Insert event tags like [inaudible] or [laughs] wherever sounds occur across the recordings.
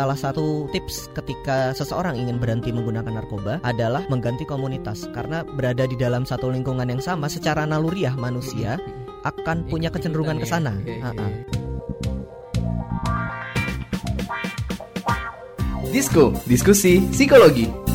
salah satu tips ketika seseorang ingin berhenti menggunakan narkoba adalah mengganti komunitas karena berada di dalam satu lingkungan yang sama secara naluriah manusia akan punya kecenderungan ke sana. Iya, iya, iya. Disko, diskusi psikologi.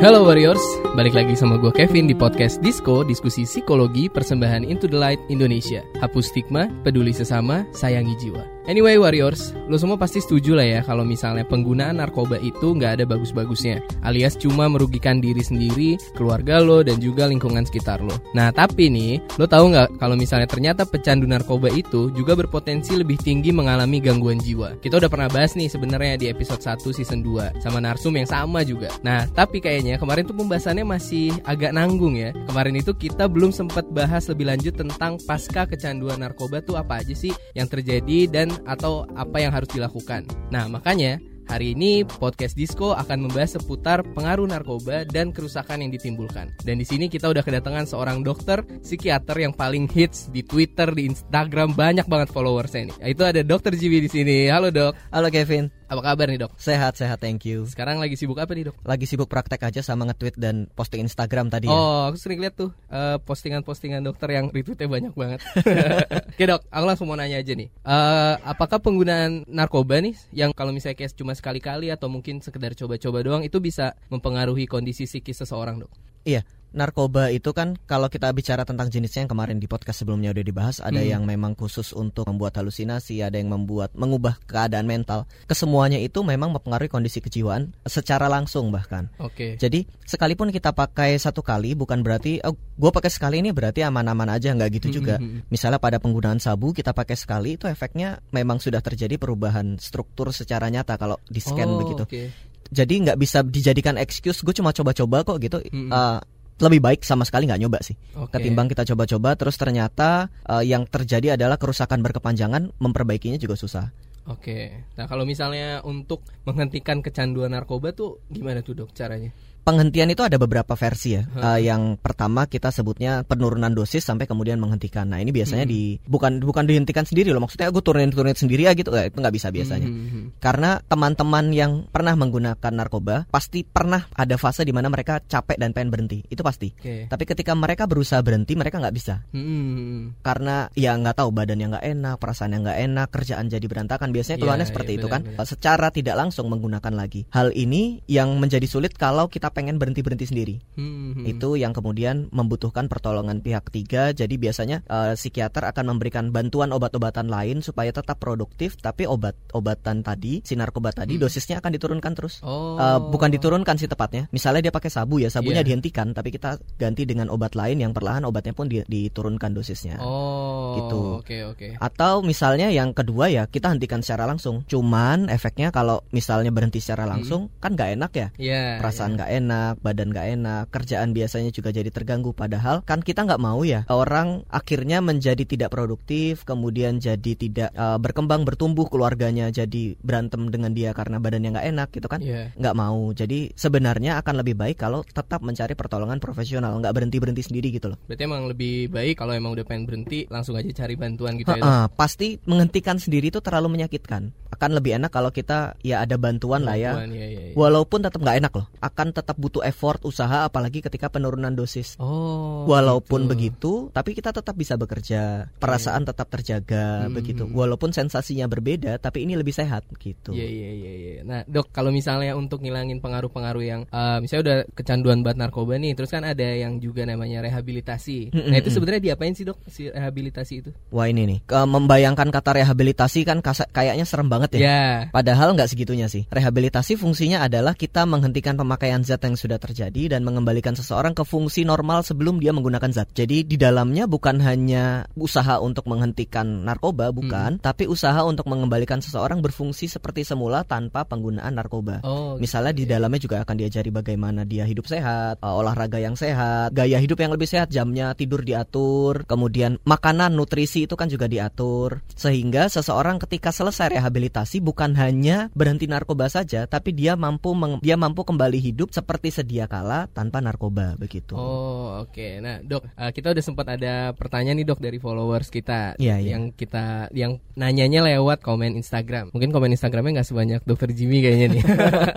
Halo Warriors, balik lagi sama gue Kevin di podcast Disco, diskusi psikologi persembahan Into the Light Indonesia. Hapus stigma, peduli sesama, sayangi jiwa. Anyway Warriors, lo semua pasti setuju lah ya kalau misalnya penggunaan narkoba itu nggak ada bagus-bagusnya, alias cuma merugikan diri sendiri, keluarga lo, dan juga lingkungan sekitar lo. Nah tapi nih, lo tahu nggak kalau misalnya ternyata pecandu narkoba itu juga berpotensi lebih tinggi mengalami gangguan jiwa. Kita udah pernah bahas nih sebenarnya di episode 1 season 2 sama narsum yang sama juga. Nah tapi kayaknya kemarin tuh pembahasannya masih agak nanggung ya. Kemarin itu kita belum sempat bahas lebih lanjut tentang pasca kecanduan narkoba tuh apa aja sih yang terjadi dan atau apa yang harus dilakukan. Nah makanya Hari ini podcast Disco akan membahas seputar pengaruh narkoba dan kerusakan yang ditimbulkan. Dan di sini kita udah kedatangan seorang dokter psikiater yang paling hits di Twitter, di Instagram banyak banget followersnya nih. Itu ada Dokter Jiwi di sini. Halo dok, Halo Kevin, apa kabar nih dok? sehat sehat thank you. Sekarang lagi sibuk apa nih dok? Lagi sibuk praktek aja sama nge-tweet dan posting Instagram tadi ya. Oh, aku sering lihat tuh eh, postingan-postingan dokter yang retweetnya banyak banget. [laughs] Oke dok, aku langsung mau nanya aja nih. Eh, apakah penggunaan narkoba nih, yang kalau misalnya kayak cuma sekali-kali atau mungkin sekedar coba-coba doang, itu bisa mempengaruhi kondisi psikis seseorang dok? Iya, narkoba itu kan kalau kita bicara tentang jenisnya yang kemarin di podcast sebelumnya udah dibahas, ada Hmm. yang memang khusus untuk membuat halusinasi, ada yang membuat mengubah keadaan mental. Kesemuanya itu memang mempengaruhi kondisi kejiwaan secara langsung bahkan. Oke. Jadi sekalipun kita pakai satu kali bukan berarti oh, gue pakai sekali ini berarti aman-aman aja nggak gitu juga. Hmm, hmm, hmm. Misalnya pada penggunaan sabu kita pakai sekali itu efeknya memang sudah terjadi perubahan struktur secara nyata kalau di scan Oh, begitu. oke. Jadi nggak bisa dijadikan excuse gue cuma coba-coba kok gitu. Mm-mm. Eh, lebih baik sama sekali nggak nyoba sih. Oke. Ketimbang kita coba-coba terus ternyata eh, yang terjadi adalah kerusakan berkepanjangan, memperbaikinya juga susah. Oke. Nah kalau misalnya untuk menghentikan kecanduan narkoba tuh gimana tuh dok caranya? Penghentian itu ada beberapa versi ya. Hmm. Eh, yang pertama kita sebutnya penurunan dosis sampai kemudian menghentikan. Nah ini biasanya Hmm. di bukan bukan dihentikan sendiri loh. Maksudnya gue turunin turunin sendiri ya gitu. Eh, itu nggak bisa biasanya. Hmm, hmm, hmm. Karena teman-teman yang pernah menggunakan narkoba pasti pernah ada fase di mana mereka capek dan pengen berhenti. Itu pasti. Oke. Tapi ketika mereka berusaha berhenti mereka nggak bisa. Hmm, hmm, hmm. karena ya nggak tahu badannya nggak enak, perasaan yang nggak enak, kerjaan jadi berantakan. Biasanya Iya, keluhannya iya, seperti itu benar, kan. benar. Secara tidak langsung menggunakan lagi. Hal ini yang menjadi sulit kalau kita pengen berhenti berhenti sendiri. Hmm, hmm. Itu yang kemudian membutuhkan pertolongan pihak ketiga. Jadi biasanya eh, psikiater akan memberikan bantuan obat-obatan lain supaya tetap produktif. Tapi obat-obatan tadi, si narkoba tadi, Hmm. dosisnya akan diturunkan terus. Oh. Eh, bukan diturunkan sih tepatnya. Misalnya dia pakai sabu ya, sabunya Iya. dihentikan, tapi kita ganti dengan obat lain yang perlahan obatnya pun di- diturunkan dosisnya. Oh. Gitu. Oke oke. Atau misalnya yang kedua ya kita hentikan secara langsung. Cuman efeknya kalau misalnya berhenti secara langsung kan nggak enak ya. Iya. Perasaan nggak enak, badan nggak enak, kerjaan biasanya juga jadi terganggu. Padahal kan kita nggak mau ya orang akhirnya menjadi tidak produktif, kemudian jadi tidak eh, berkembang, bertumbuh keluarganya jadi berantem dengan dia karena badannya nggak enak gitu kan. Iya. Nggak mau. Jadi sebenarnya akan lebih baik kalau tetap mencari pertolongan profesional, nggak berhenti berhenti sendiri gitu loh. Berarti emang lebih baik kalau emang udah pengen berhenti langsung aja cari bantuan gitu ya. Dok? Ha-ha, pasti menghentikan sendiri itu terlalu menyakitkan. Akan lebih enak kalau kita ya ada bantuan lah ya. Bantuan, iya, iya, iya. Walaupun tetap nggak enak loh, akan tetap butuh effort, usaha, apalagi ketika penurunan dosis. Oh. Walaupun gitu. begitu, tapi kita tetap bisa bekerja, perasaan tetap terjaga, Hmm. begitu. Walaupun sensasinya berbeda, tapi ini lebih sehat gitu. Iya iya iya iya. Nah, Dok, kalau misalnya untuk ngilangin pengaruh-pengaruh yang eh, misalnya udah kecanduan banget narkoba nih, terus kan ada yang juga namanya rehabilitasi. Mm, Nah, itu sebenarnya diapain sih, Dok? Si rehabilitasi itu? Wah ini nih, ke- membayangkan kata rehabilitasi kan kasa- kayaknya serem banget ya. Ya. Padahal nggak segitunya sih. Rehabilitasi fungsinya adalah kita menghentikan pemakaian zat yang sudah terjadi dan mengembalikan seseorang ke fungsi normal sebelum dia menggunakan zat. Jadi di dalamnya bukan hanya usaha untuk menghentikan narkoba, bukan, tapi usaha untuk mengembalikan seseorang berfungsi seperti semula tanpa penggunaan narkoba. Oh. Misalnya di dalamnya juga akan diajari bagaimana dia hidup sehat, uh, olahraga yang sehat, gaya hidup yang lebih sehat, jamnya tidur diatur, kemudian makanan, nutrisi itu kan juga diatur. Sehingga seseorang ketika selesai rehabilitasi bukan hanya berhenti narkoba saja, tapi dia mampu meng- dia mampu kembali hidup seperti seperti sedia kala tanpa narkoba begitu. Oh oke, nah dok uh, kita udah sempat ada pertanyaan nih dok dari followers kita iya. yang kita yang nanyanya lewat komen Instagram. Mungkin komen Instagramnya nggak sebanyak dokter Jimmy kayaknya nih.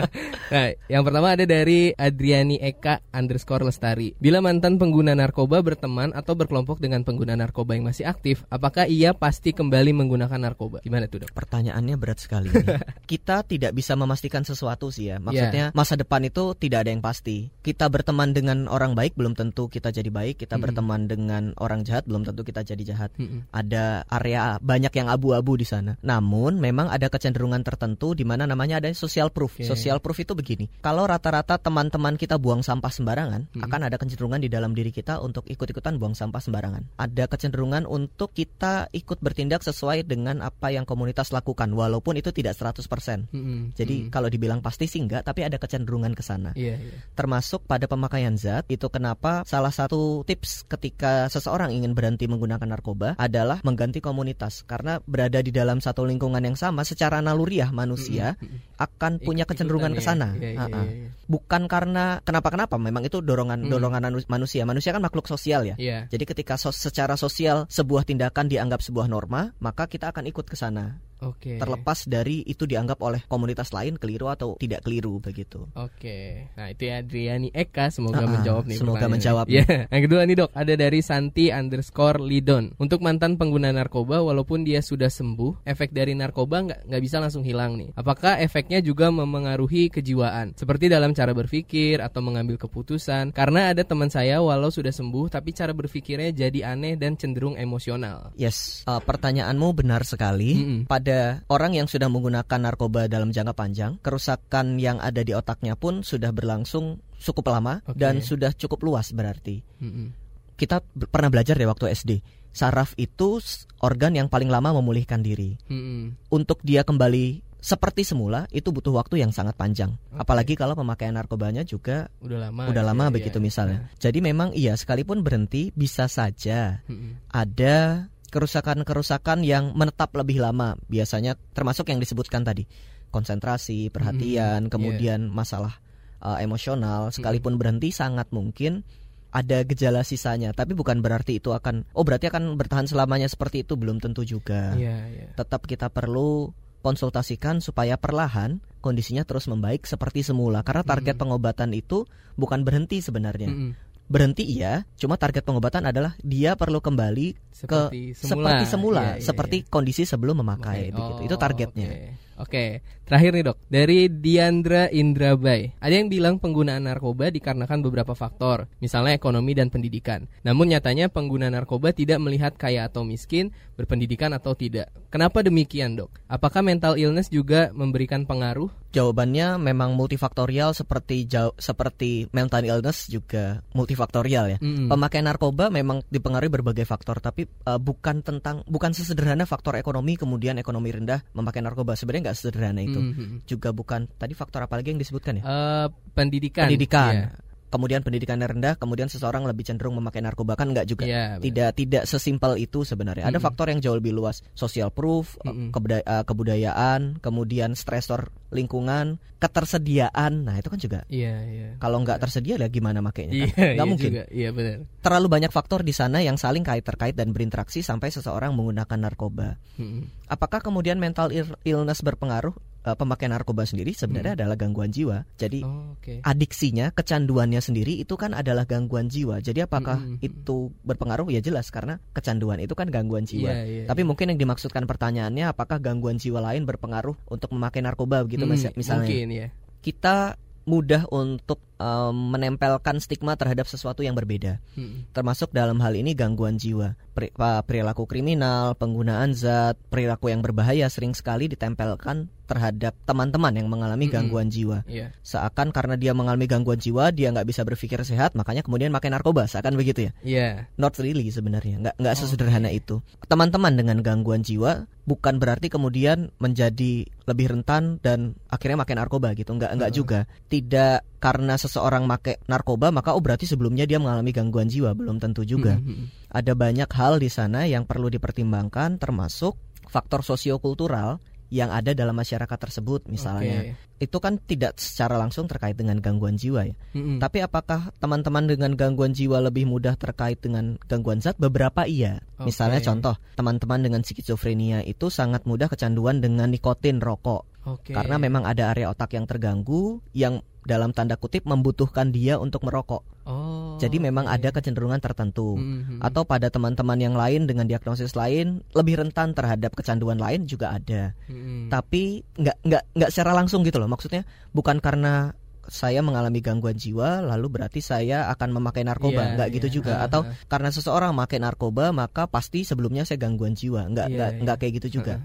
[laughs] nah yang pertama ada dari Adriani Eka underscore Lestari. Bila mantan pengguna narkoba berteman atau berkelompok dengan pengguna narkoba yang masih aktif, apakah ia pasti kembali menggunakan narkoba? Gimana tuh dok? Pertanyaannya berat sekali. [laughs] Kita tidak bisa memastikan sesuatu sih ya. Maksudnya masa depan itu tidak ada yang pasti. Kita berteman dengan orang baik belum tentu kita jadi baik. Kita Mm-mm. berteman dengan orang jahat belum tentu kita jadi jahat. Mm-mm. Ada area banyak yang abu-abu di sana. Namun memang ada kecenderungan tertentu di mana namanya ada social proof. Oke. Social proof itu begini. Kalau rata-rata teman-teman kita buang sampah sembarangan, Mm-mm. akan ada kecenderungan di dalam diri kita untuk ikut-ikutan buang sampah sembarangan. Ada kecenderungan untuk kita ikut bertindak sesuai dengan apa yang komunitas lakukan walaupun itu tidak 100%. Mm-mm. Jadi Mm-mm. kalau dibilang pasti sih enggak, tapi ada kecenderungan ke sana. Iya, iya. Termasuk pada pemakaian zat, itu kenapa salah satu tips ketika seseorang ingin berhenti menggunakan narkoba adalah mengganti komunitas. Karena berada di dalam satu lingkungan yang sama secara naluriah manusia Mm-mm. akan punya kecenderungan ke sana. ya. Iya, iya, Ha-ha. iya, iya. Bukan karena kenapa-kenapa, memang itu dorongan Mm. dorongan anu- manusia. Manusia kan makhluk sosial ya. Iya. Jadi ketika sos- secara sosial sebuah tindakan dianggap sebuah norma, maka kita akan ikut ke sana. Oke. Terlepas dari itu dianggap oleh komunitas lain keliru atau tidak keliru begitu. Oke, nah itu ya Adriani Eka semoga Ah, ah, menjawab nih. semoga menjawab Ya, yang kedua nih dok, ada dari Santi underscore Lidon. Untuk mantan pengguna narkoba, walaupun dia sudah sembuh, efek dari narkoba nggak nggak bisa langsung hilang nih. Apakah efeknya juga memengaruhi kejiwaan, seperti dalam cara berpikir atau mengambil keputusan? Karena ada teman saya walau sudah sembuh, tapi cara berpikirnya jadi aneh dan cenderung emosional. Yes, uh, pertanyaanmu benar sekali. Mm-mm. Pada orang yang sudah menggunakan narkoba dalam jangka panjang, kerusakan yang ada di otaknya pun sudah berlangsung cukup lama Oke. dan sudah cukup luas berarti. Mm-mm. Kita pernah belajar deh waktu SD. Saraf itu organ yang paling lama memulihkan diri. Mm-mm. Untuk dia kembali seperti semula itu butuh waktu yang sangat panjang. Oke. Apalagi kalau pemakaian narkobanya juga Udah lama. udah ya, lama ya, begitu ya. misalnya. Jadi memang iya sekalipun berhenti bisa saja Mm-mm. ada kerusakan-kerusakan yang menetap lebih lama biasanya termasuk yang disebutkan tadi. Konsentrasi perhatian Mhm, kemudian masalah uh, emosional sekalipun berhenti sangat mungkin ada gejala sisanya. Tapi bukan berarti itu akan oh berarti akan bertahan selamanya seperti itu belum tentu juga. Iya, iya. tetap kita perlu konsultasikan supaya perlahan kondisinya terus membaik seperti semula. Karena target Mhm. pengobatan itu bukan berhenti sebenarnya. Mm-mm. Berhenti iya cuma target pengobatan adalah dia perlu kembali Seperti semula. seperti semula, Iya, iya, seperti iya. kondisi sebelum memakai Oke. begitu. Oh, Itu targetnya. Oke. Oke. terakhir nih dok dari Diandra Indrabay. Ada yang bilang penggunaan narkoba dikarenakan beberapa faktor, misalnya ekonomi dan pendidikan. Namun nyatanya pengguna narkoba tidak melihat kaya atau miskin, berpendidikan atau tidak. Kenapa demikian dok? Apakah mental illness juga memberikan pengaruh? Jawabannya memang multifaktorial seperti jauh seperti mental illness juga multifaktorial ya. Mm-mm. Pemakaian narkoba memang dipengaruhi berbagai faktor, tapi uh, bukan tentang bukan sesederhana faktor ekonomi kemudian ekonomi rendah memakai narkoba. Sebenarnya nggak sederhana itu. Mhm. Juga bukan tadi faktor apa lagi yang disebutkan ya? Eh, pendidikan. pendidikan. Iya. Kemudian pendidikannya rendah, kemudian seseorang lebih cenderung memakai narkoba kan nggak juga. Benar. Tidak tidak sesimpel itu sebenarnya. Ada Mm-mm. faktor yang jauh lebih luas, social proof, eh, Mm-mm. kebuda- eh, kebudayaan, kemudian stresor lingkungan, ketersediaan. Nah, itu kan juga Iya, iya. kalau nggak tersedia ya gimana makainya? Iya, Kan? Iya mungkin. juga. Iya benar. Terlalu banyak faktor di sana yang saling kait terkait dan berinteraksi sampai seseorang menggunakan narkoba. Mhm. Apakah kemudian mental ill- illness berpengaruh? Eh, pemakaian narkoba sendiri sebenarnya adalah gangguan jiwa. Jadi Oh, oke. adiksinya, kecanduannya sendiri itu kan adalah gangguan jiwa. Jadi apakah Mm-mm. itu berpengaruh? Ya jelas karena kecanduan itu kan gangguan jiwa. Iya, iya, Tapi iya. mungkin yang dimaksudkan pertanyaannya apakah gangguan jiwa lain berpengaruh untuk memakai narkoba begitu Hmm, misalnya. Mungkin ya. Kita mudah untuk em, menempelkan stigma terhadap sesuatu yang berbeda. Mhm. Termasuk dalam hal ini gangguan jiwa. Pa- perilaku kriminal, penggunaan zat, perilaku yang berbahaya sering sekali ditempelkan terhadap teman-teman yang mengalami Mm-mm. gangguan jiwa Iya. seakan karena dia mengalami gangguan jiwa dia nggak bisa berpikir sehat makanya kemudian makan narkoba seakan begitu ya Iya. not really sebenarnya nggak nggak Oke. sesederhana itu teman-teman dengan gangguan jiwa bukan berarti kemudian menjadi lebih rentan dan akhirnya makan narkoba gitu nggak nggak Heeh. juga tidak karena seseorang make narkoba maka oh berarti sebelumnya dia mengalami gangguan jiwa belum tentu juga Mhm. ada banyak hal di sana yang perlu dipertimbangkan termasuk faktor sosiokultural yang ada dalam masyarakat tersebut misalnya. Oke. Itu kan tidak secara langsung terkait dengan gangguan jiwa ya. Mm-mm. Tapi apakah teman-teman dengan gangguan jiwa lebih mudah terkait dengan gangguan zat? Beberapa iya. Oke. Misalnya contoh, teman-teman dengan skizofrenia itu sangat mudah kecanduan dengan nikotin rokok. Oke. Karena memang ada area otak yang terganggu yang dalam tanda kutip membutuhkan dia untuk merokok. Oh. Jadi memang oke. ada kecenderungan tertentu. Mhm. Atau pada teman-teman yang lain dengan diagnosis lain lebih rentan terhadap kecanduan lain juga ada. Mhm. Tapi nggak nggak nggak secara langsung gitu loh. Maksudnya bukan karena saya mengalami gangguan jiwa lalu berarti saya akan memakai narkoba Iya, nggak gitu iya. juga atau karena seseorang memakai narkoba maka pasti sebelumnya saya gangguan jiwa nggak Iya, nggak iya. nggak kayak gitu juga.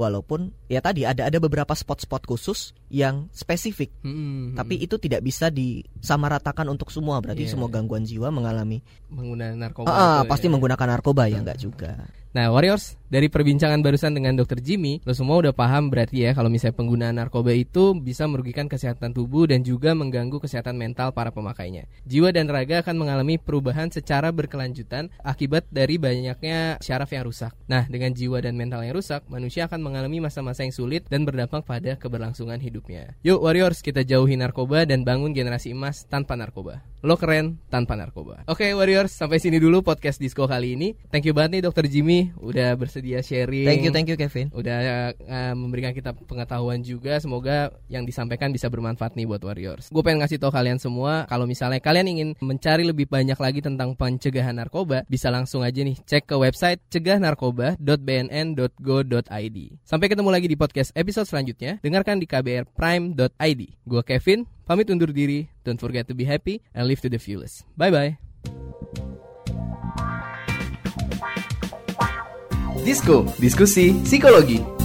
Walaupun ya tadi ada ada beberapa spot-spot khusus yang spesifik Mhm. tapi itu tidak bisa disamaratakan untuk semua berarti Iya. semua gangguan jiwa mengalami menggunakan narkoba. Ah, pasti ya. menggunakan narkoba ya nggak juga Nah, Warriors, dari perbincangan barusan dengan Dr. Jimmy, lo semua udah paham berarti ya kalau misalnya penggunaan narkoba itu bisa merugikan kesehatan tubuh dan juga mengganggu kesehatan mental para pemakainya. Jiwa dan raga akan mengalami perubahan secara berkelanjutan akibat dari banyaknya syaraf yang rusak. Nah, dengan jiwa dan mental yang rusak, manusia akan mengalami masa-masa yang sulit dan berdampak pada keberlangsungan hidupnya. Yuk, Warriors, kita jauhi narkoba dan bangun generasi emas tanpa narkoba. Lo keren tanpa narkoba. Oke, Warriors, sampai sini dulu podcast Disco kali ini. Thank you banget nih Dr. Jimmy udah bersedia sharing. thank you thank you Kevin Udah uh, memberikan kita pengetahuan juga. Semoga yang disampaikan bisa bermanfaat nih buat Warriors. Gue pengen ngasih tau kalian semua kalau misalnya kalian ingin mencari lebih banyak lagi tentang pencegahan narkoba, bisa langsung aja nih cek ke website cegahnarkoba.bnn.go.id. Sampai ketemu lagi di podcast episode selanjutnya. Dengarkan di kbrprime.id. Gue Kevin, pamit undur diri. Don't forget to be happy and live to the fullest. Bye bye. Disko, diskusi psikologi.